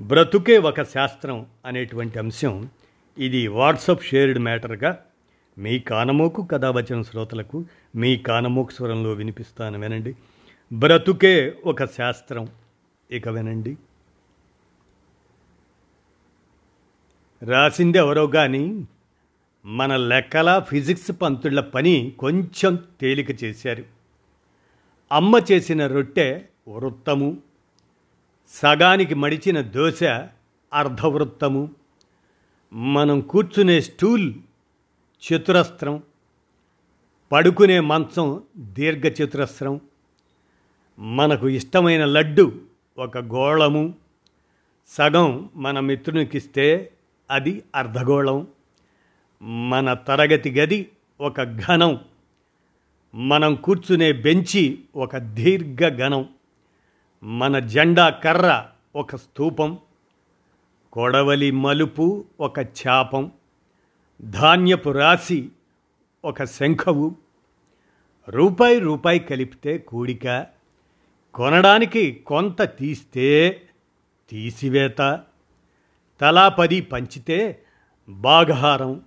బ్రతుకే ఒక శాస్త్రం అనేటువంటి అంశం ఇది వాట్సప్ షేర్డ్ మ్యాటర్గా మీ కానమోకు కథావచన శ్రోతలకు మీ కానమోకు స్వరంలో వినిపిస్తాను వినండి. బ్రతుకే ఒక శాస్త్రం ఇక వినండి. రాసింది ఎవరో కానీ మన లెక్కల ఫిజిక్స్ పంతుళ్ళ పని కొంచెం తేలిక చేశారు. అమ్మ చేసిన రొట్టె వృత్తము. సగానికి మడిచిన దోశ అర్ధవృత్తము మనం కూర్చునే స్టూల్ చతురస్రం పడుకునే మంచం దీర్ఘచతురస్రం మనకు ఇష్టమైన లడ్డు ఒక గోళము సగం మన మిత్రునికిస్తే అది అర్ధగోళం మన తరగతి గది ఒక ఘనం మనం కూర్చునే బెంచి ఒక దీర్ఘ ఘనం మన జెండా కర్ర ఒక స్తూపం కొడవలి మలుపు ఒక చాపం ధాన్యపు రాశి ఒక శంఖవు. రూపాయి రూపాయి కలిపితే కూడిక కొనడానికి కొంత తీస్తే తీసివేత తలా పది పంచితే బాగహారం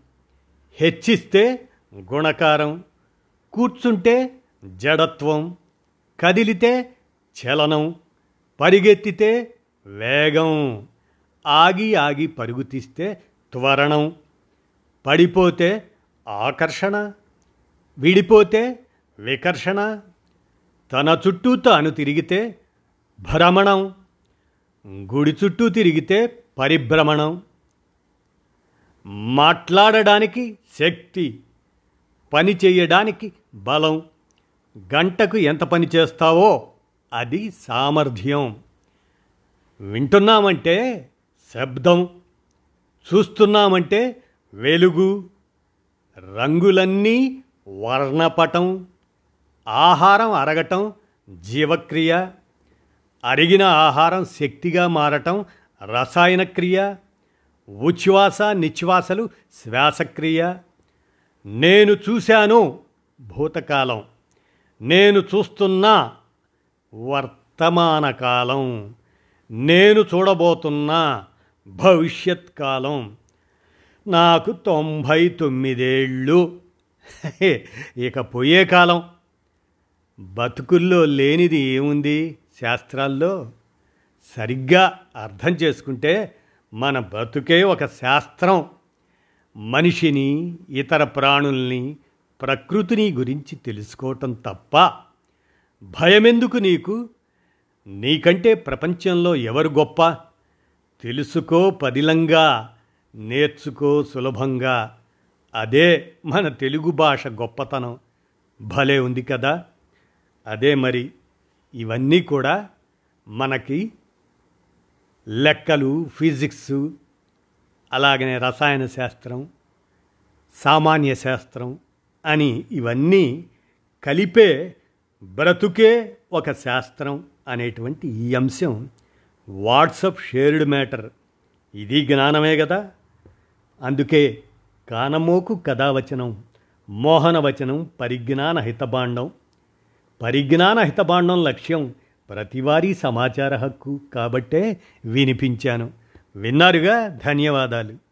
హెచ్చిస్తే గుణకారం కూర్చుంటే జడత్వం కదిలితే చలనం పరిగెత్తితే వేగం. ఆగి ఆగి పరుగుతీస్తే త్వరణం. పడిపోతే ఆకర్షణ. విడిపోతే వికర్షణ. తన చుట్టూ తాను తిరిగితే భ్రమణం. గుడి చుట్టూ తిరిగితే పరిభ్రమణం. మాట్లాడడానికి శక్తి. పని చేయడానికి బలం. గంటకు ఎంత పని చేస్తావో అది సామర్థ్యం. వింటున్నామంటే శబ్దం చూస్తున్నామంటే వెలుగు రంగులన్నీ వర్ణపటం ఆహారం అరగటం జీవక్రియ అరిగిన ఆహారం శక్తిగా మారటం రసాయన క్రియ ఉచ్ఛ్వాస నిశ్వాసలు శ్వాసక్రియ. నేను చూశాను భూతకాలం. నేను చూస్తున్నా వర్తమాన కాలం నేను చూడబోతున్న భవిష్యత్ కాలం నాకు తొంభై తొమ్మిదేళ్ళు ఇక పోయే కాలం. బతుకుల్లో లేనిది ఏముంది శాస్త్రాల్లో? సరిగ్గా అర్థం చేసుకుంటే మన బతుకే ఒక శాస్త్రం. మనిషిని ఇతర ప్రాణుల్ని ప్రకృతిని గురించి తెలుసుకోవటం తప్ప భయమెందుకు నీకు? నీకంటే ప్రపంచంలో ఎవరు గొప్ప? తెలుసుకో పదిలంగా నేర్చుకో సులభంగా. అదే మన తెలుగు భాష గొప్పతనం. భలే ఉంది కదా? అదే మరి ఇవన్నీ కూడా మనకి లెక్కలు ఫిజిక్స్ అలాగనే రసాయన శాస్త్రం సామాన్య శాస్త్రం అని ఇవన్నీ కలిపే బ్రతుకే ఒక శాస్త్రం అనేటువంటి ఈ అంశం వాట్సప్ షేర్డ్ మ్యాటర్. ఇది జ్ఞానమే కదా అందుకే కానమోకు కథావచనం మోహనవచనం పరిజ్ఞాన హితబాండం పరిజ్ఞాన హితబాండం లక్ష్యం ప్రతివారీ సమాచార హక్కు కాబట్టే వినిపించాను. విన్నారుగా? ధన్యవాదాలు.